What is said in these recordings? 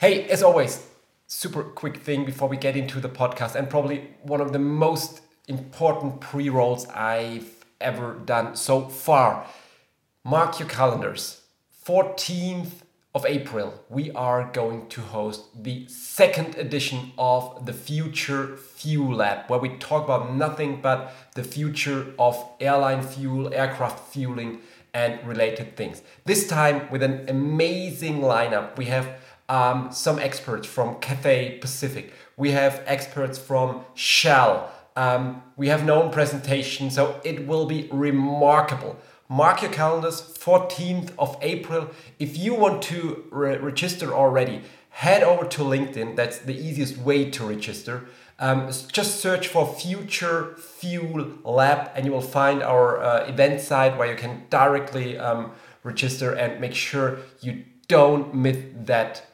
Hey, as always, super quick thing before we get into the podcast, and probably one of the most important pre rolls I've ever done so far. Mark your calendars. 14th of April, we are going to host the second edition of the Future Fuel Lab, where we talk about nothing but the future of airline fuel, aircraft fueling, and related things. This time with an amazing lineup. We have um, some experts from Cathay Pacific. We have experts from Shell. Um, we have known presentation, so it will be remarkable. Mark your calendars, 14th of April. If you want to re register already, head over to LinkedIn. That's the easiest way to register. Um, just search for Future Fuel Lab and you will find our uh, event site where you can directly um, register and make sure you don't miss that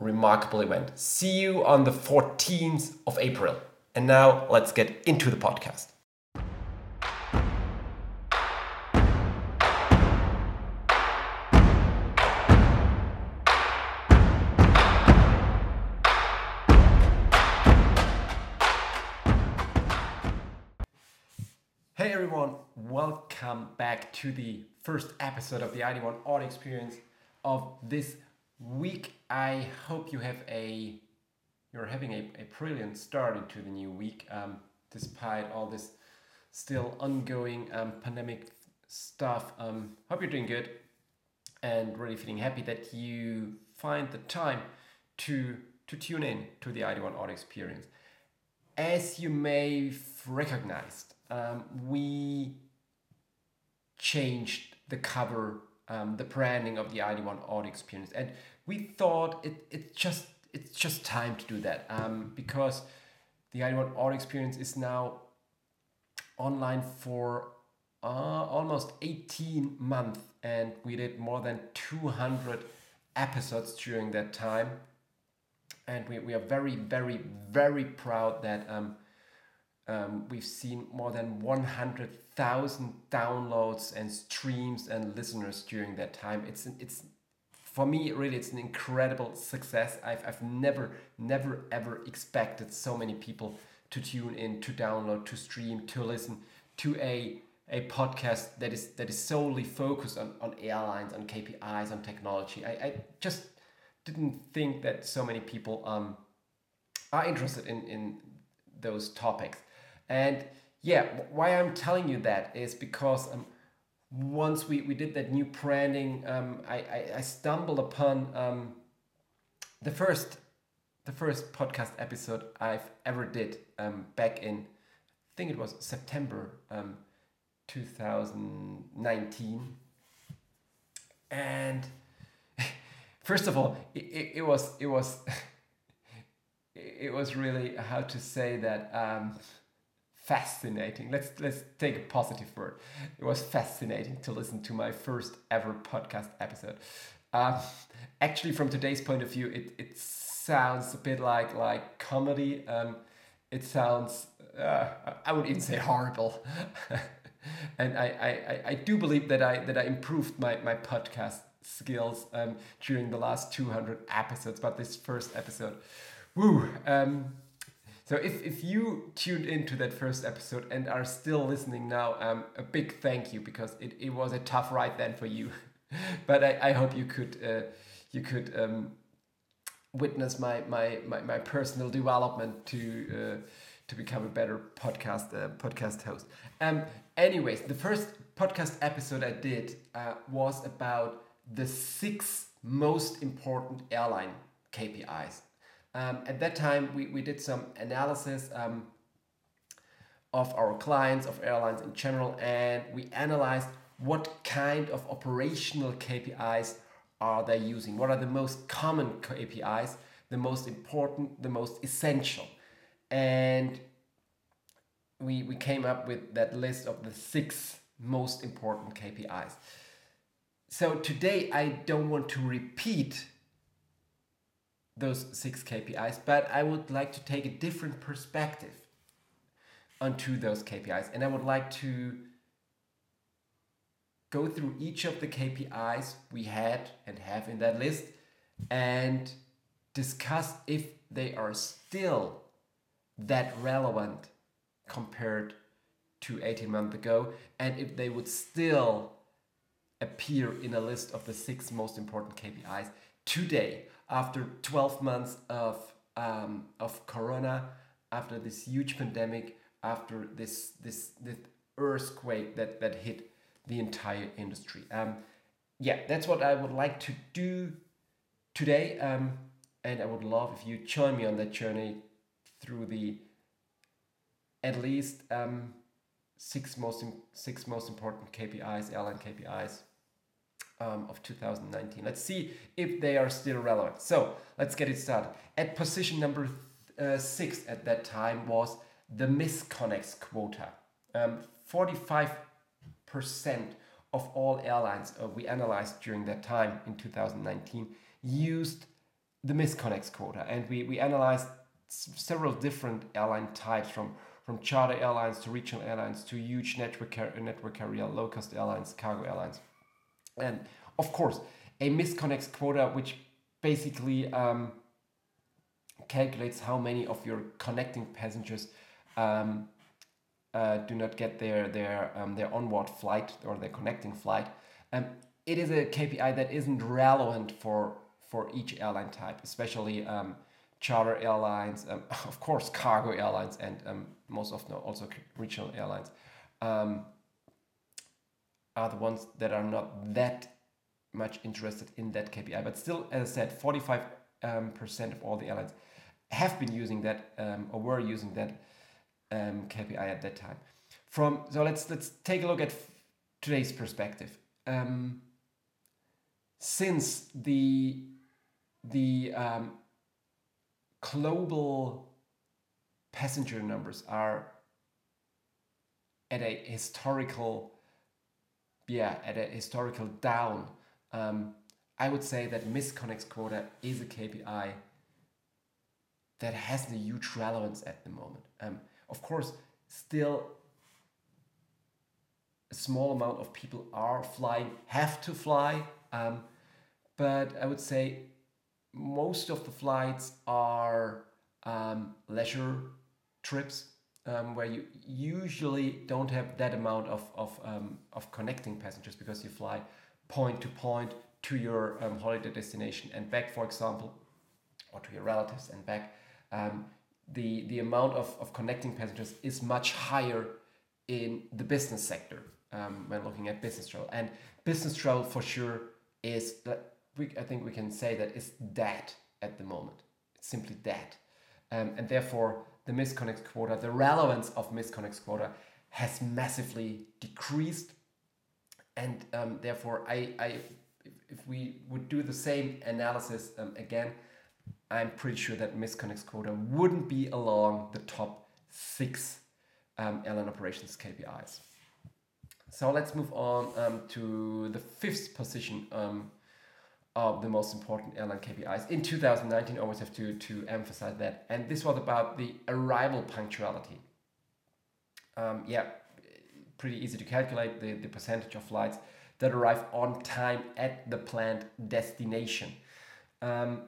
remarkable event. See you on the 14th of April. And now let's get into the podcast. Hey everyone, welcome back to the first episode of the ID1 Audio Experience of this week. I hope you have a you're having a, a brilliant start into the new week, um, despite all this still ongoing um, pandemic stuff. Um, hope you're doing good and really feeling happy that you find the time to to tune in to the ID1 Audio Experience. As you may have recognized, um, we changed the cover um, the branding of the ID1 audio experience. And we thought it, it just it's just time to do that um, because the ID1 audio experience is now online for uh, almost 18 months and we did more than 200 episodes during that time and we, we are very very very proud that um, um, we've seen more than 100,000 downloads and streams and listeners during that time. It's it's for me really it's an incredible success. I've I've never never ever expected so many people to tune in, to download, to stream, to listen to a a podcast that is that is solely focused on, on airlines, on KPIs, on technology. I, I just didn't think that so many people um, are interested in, in those topics. And yeah, why I'm telling you that is because um, once we, we did that new branding, um, I, I, I stumbled upon um, the first the first podcast episode I've ever did um, back in I think it was September um, 2019 and first of all it, it, it was it was it was really how to say that um, fascinating. Let's let's take a positive word. It was fascinating to listen to my first ever podcast episode. Um, actually, from today's point of view, it, it sounds a bit like like comedy. Um, it sounds uh, I would even say horrible. and I, I, I do believe that I that I improved my, my podcast skills um, during the last 200 episodes, but this first episode, woo, um, so if, if you tuned into that first episode and are still listening now, um, a big thank you because it, it was a tough ride then for you. but I, I hope you could uh, you could um, witness my, my, my, my personal development to uh, to become a better podcast uh, podcast host. Um, anyways, the first podcast episode I did uh, was about the six most important airline KPIs um, at that time, we, we did some analysis um, of our clients, of airlines in general, and we analyzed what kind of operational KPIs are they using? What are the most common KPIs, the most important, the most essential? And we, we came up with that list of the six most important KPIs. So today I don't want to repeat those six KPIs, but I would like to take a different perspective onto those KPIs. And I would like to go through each of the KPIs we had and have in that list and discuss if they are still that relevant compared to 18 months ago and if they would still appear in a list of the six most important KPIs today after 12 months of um, of corona after this huge pandemic after this this this earthquake that that hit the entire industry. Um, yeah that's what I would like to do today. Um, and I would love if you join me on that journey through the at least um, six most six most important KPIs, airline KPIs um, of 2019. Let's see if they are still relevant. So let's get it started. At position number uh, six at that time was the misconnects quota. Um, 45% of all airlines uh, we analyzed during that time in 2019 used the misconnects quota, and we we analyzed several different airline types from from charter airlines to regional airlines to huge network car- network carrier, low cost airlines, cargo airlines, and of course a misconnects quota, which basically um, calculates how many of your connecting passengers um, uh, do not get their their um, their onboard flight or their connecting flight. Um, it is a KPI that isn't relevant for for each airline type, especially um, charter airlines, um, of course, cargo airlines, and um, most often also regional airlines um, are the ones that are not that much interested in that KPI. But still, as I said, 45% um, of all the airlines have been using that um, or were using that um, KPI at that time. From so let's let's take a look at today's perspective. since the the um, global passenger numbers are at a historical yeah at a historical down um, i would say that misconnects quota is a kpi that has a huge relevance at the moment. Um, of course still a small amount of people are flying have to fly um, but i would say most of the flights are um, leisure trips um, where you usually don't have that amount of, of, um, of connecting passengers because you fly point to point to your um, holiday destination and back, for example, or to your relatives and back. Um, the, the amount of, of connecting passengers is much higher in the business sector um, when looking at business travel. And business travel for sure is we, I think we can say that is dead at the moment. It's simply dead. Um, and therefore, the misconnect quota, the relevance of misconnect quota has massively decreased. And um, therefore, I, I, if we would do the same analysis um, again, I'm pretty sure that misconnect quota wouldn't be along the top six um, airline operations KPIs. So let's move on um, to the fifth position um, of the most important airline KPIs in 2019. Always have to to emphasize that. And this was about the arrival punctuality. Um, yeah, pretty easy to calculate the, the percentage of flights that arrive on time at the planned destination. Um,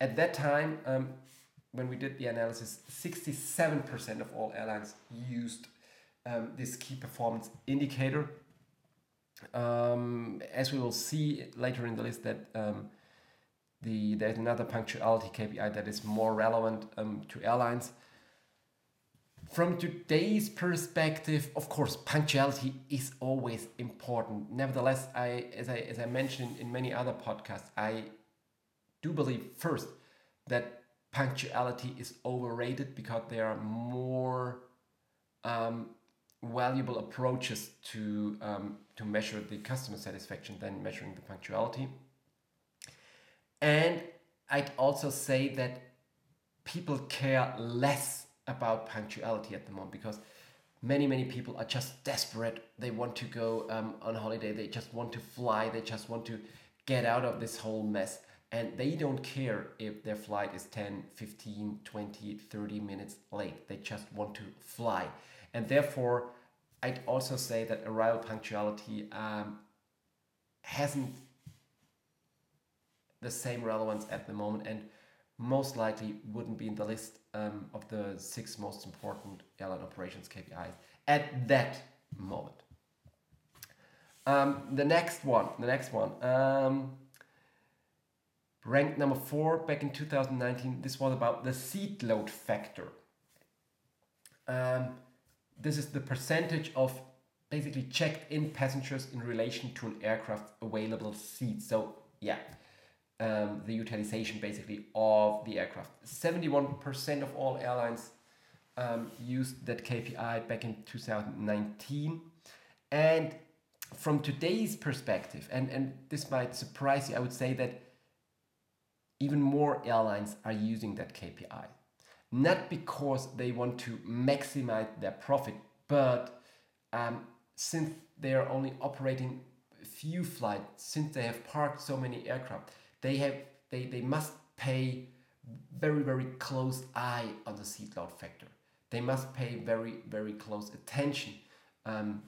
at that time, um, when we did the analysis, 67% of all airlines used um, this key performance indicator um, as we will see later in the list that um, the there's another punctuality KPI that is more relevant um, to airlines. From today's perspective, of course, punctuality is always important. Nevertheless, I as I as I mentioned in many other podcasts, I do believe first that punctuality is overrated because there are more um, valuable approaches to um, to measure the customer satisfaction than measuring the punctuality. And I'd also say that people care less about punctuality at the moment because many many people are just desperate. They want to go um, on holiday. They just want to fly. They just want to get out of this whole mess. And they don't care if their flight is 10 15 20 30 minutes late. They just want to fly and therefore I'd also say that arrival punctuality um, hasn't the same relevance at the moment and most likely wouldn't be in the list um, of the six most important airline operations KPIs at that moment. Um, the next one, the next one, um, ranked number four back in 2019. This was about the seat load factor. Um, this is the percentage of basically checked in passengers in relation to an aircraft available seats. So, yeah, um, the utilization basically of the aircraft. 71% of all airlines um, used that KPI back in 2019. And from today's perspective, and, and this might surprise you, I would say that even more airlines are using that KPI. Not because they want to maximize their profit, but um, since they are only operating few flights, since they have parked so many aircraft, they have they, they must pay very very close eye on the seat load factor. They must pay very very close attention um,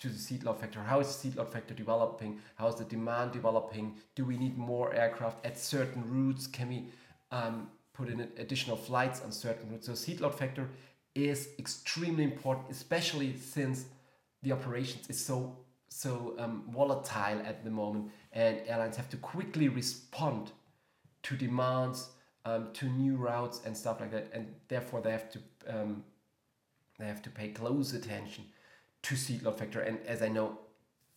to the seat load factor. How is the seat load factor developing? How is the demand developing? Do we need more aircraft at certain routes? Can we um, put in additional flights on certain routes? So seat load factor is extremely important, especially since the operations is so so um, volatile at the moment, and airlines have to quickly respond to demands, um, to new routes and stuff like that, and therefore they have to um, they have to pay close attention to seat load factor. And as I know,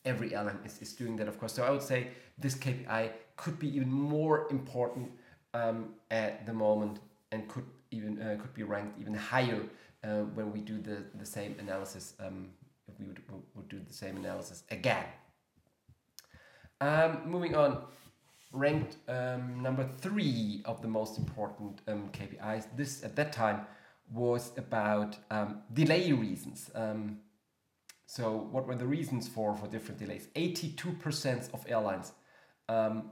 every airline is, is doing that, of course. So I would say this KPI could be even more important um, at the moment, and could even uh, could be ranked even higher uh, when we do the the same analysis um, we would, would do the same analysis again. Um, moving on, ranked um, number three of the most important um, KPIs. This at that time was about um, delay reasons. Um, so, what were the reasons for for different delays? Eighty-two percent of airlines um,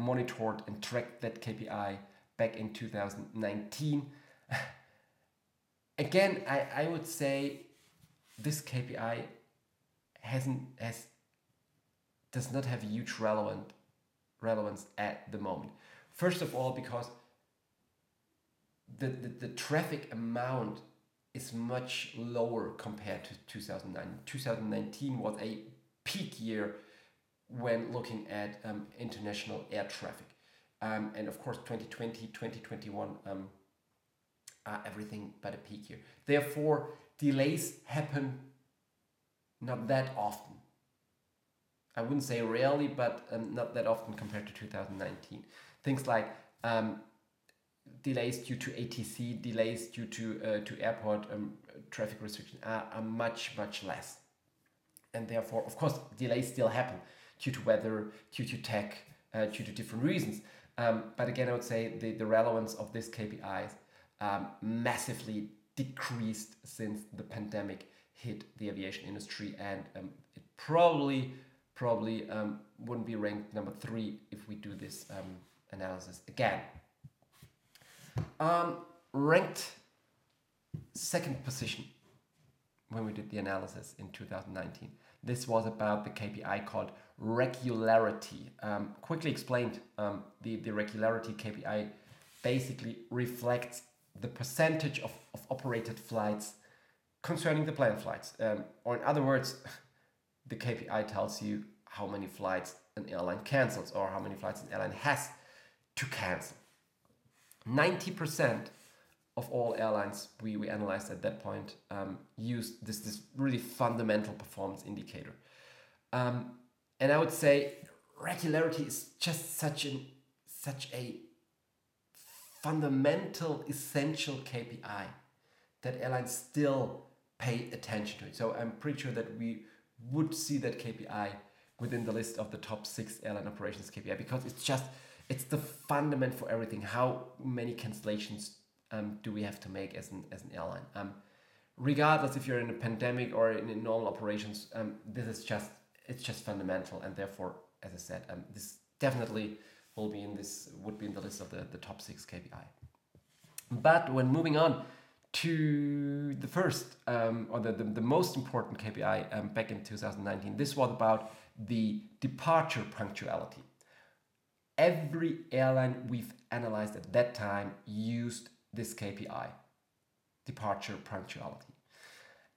monitored and tracked that KPI back in two thousand nineteen. Again, I, I would say this KPI hasn't has does not have huge relevant relevance at the moment. First of all, because the, the, the traffic amount is much lower compared to 2009. 2019 was a peak year when looking at um, international air traffic. Um, and of course, 2020, 2021 um, are everything but a peak year. Therefore, delays happen not that often. I wouldn't say rarely, but um, not that often compared to 2019. Things like um, delays due to ATC, delays due to uh, to airport um, traffic restrictions are, are much much less, and therefore, of course, delays still happen due to weather, due to tech, uh, due to different reasons. Um, but again, I would say the, the relevance of this KPI um, massively decreased since the pandemic hit the aviation industry, and um, it probably probably um, wouldn't be ranked number three if we do this um, analysis again. Um, ranked second position when we did the analysis in 2019. This was about the KPI called regularity. Um, quickly explained, um, the, the regularity KPI basically reflects the percentage of, of operated flights concerning the planned flights. Um, or in other words, the KPI tells you how many flights an airline cancels or how many flights an airline has to cancel. 90% of all airlines we, we analyzed at that point um, used this, this really fundamental performance indicator. Um, and I would say regularity is just such an such a fundamental, essential KPI that airlines still pay attention to it. So I'm pretty sure that we would see that KPI within the list of the top six airline operations KPI because it's just it's the fundament for everything. How many cancellations um, do we have to make as an as an airline? Um, regardless if you're in a pandemic or in, in normal operations, um, this is just it's just fundamental, and therefore, as I said, um, this definitely will be in this would be in the list of the, the top six KPI. But when moving on to the first um, or the, the, the, most important KPI um, back in 2019, this was about the departure punctuality. every airline we've analyzed at that time used this KPI departure punctuality.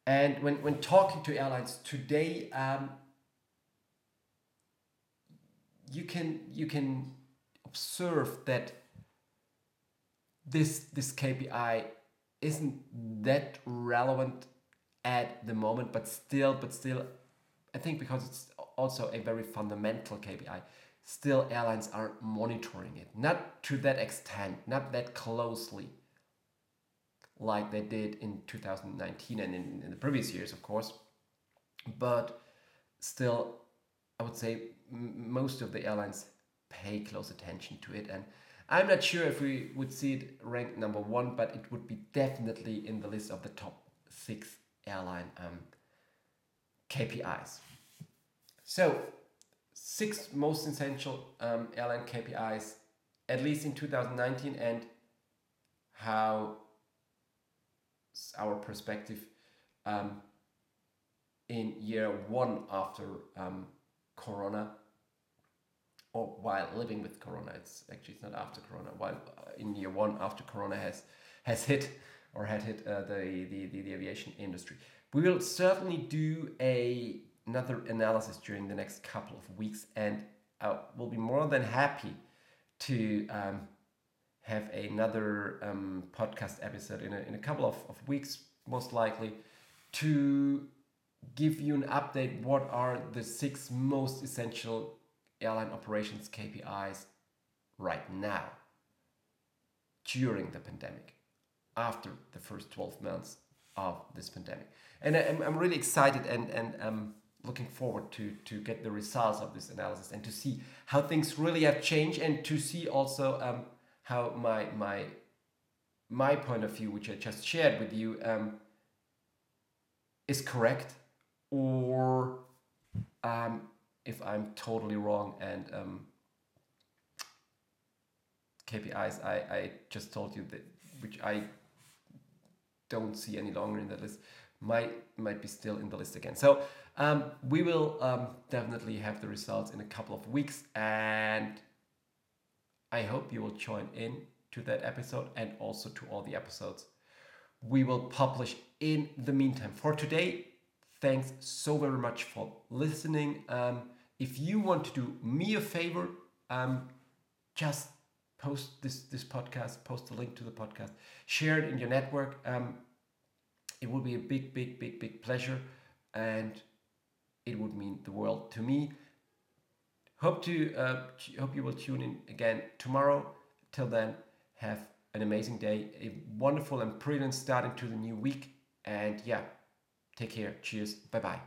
And when, when talking to airlines today, um, you can you can observe that this this KPI isn't that relevant at the moment, but still, but still, I think because it's also a very fundamental KPI, still airlines are monitoring it. Not to that extent, not that closely, like they did in 2019 and in, in the previous years, of course. But still, I would say most of the airlines pay close attention to it and I'm not sure if we would see it ranked number one, but it would be definitely in the list of the top six airline um, KPIs. So, six most essential um, airline KPIs, at least in 2019, and how our perspective um, in year one after um, Corona or while living with Corona. It's actually it's not after Corona. While uh, in year one after Corona has has hit or had hit uh, the, the, the the aviation industry. We will certainly do a another analysis during the next couple of weeks, and I will be more than happy to um, have another um, podcast episode in a, in a couple of, of weeks, most likely, to give you an update what are the six most essential airline operations KPIs right now during the pandemic, after the first 12 months of this pandemic. And I'm, I'm really excited and, and um, looking forward to, to get the results of this analysis and to see how things really have changed and to see also um, how my, my, my point of view, which I just shared with you, um, is correct or um, if I'm totally wrong and um, KPIs I, I just told you that which I don't see any longer in the list might might be still in the list again. So um, we will um, definitely have the results in a couple of weeks and I hope you will join in to that episode and also to all the episodes we will publish in the meantime. For today, thanks so very much for listening. Um, if you want to do me a favor, um, just post this this podcast, post the link to the podcast, share it in your network. Um, it would be a big, big, big, big pleasure, and it would mean the world to me. Hope to uh, hope you will tune in again tomorrow. Till then, have an amazing day, a wonderful and brilliant start into the new week, and yeah, take care. Cheers. Bye bye.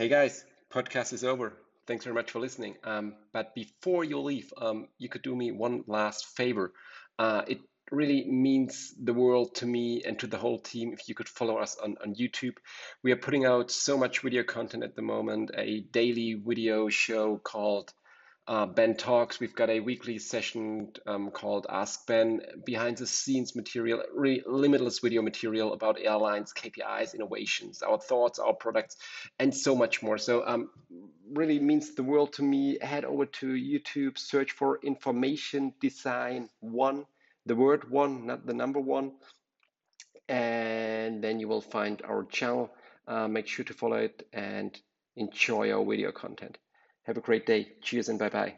Hey guys, podcast is over. Thanks very much for listening. Um, but before you leave, um, you could do me one last favor. Uh, it really means the world to me and to the whole team if you could follow us on, on YouTube. We are putting out so much video content at the moment, a daily video show called uh, Ben Talks. We've got a weekly session um, called Ask Ben, behind the scenes material, really limitless video material about airlines, KPIs, innovations, our thoughts, our products, and so much more. So, um, really means the world to me. Head over to YouTube, search for Information Design One, the word one, not the number one, and then you will find our channel. Uh, make sure to follow it and enjoy our video content. Have a great day. Cheers and bye bye.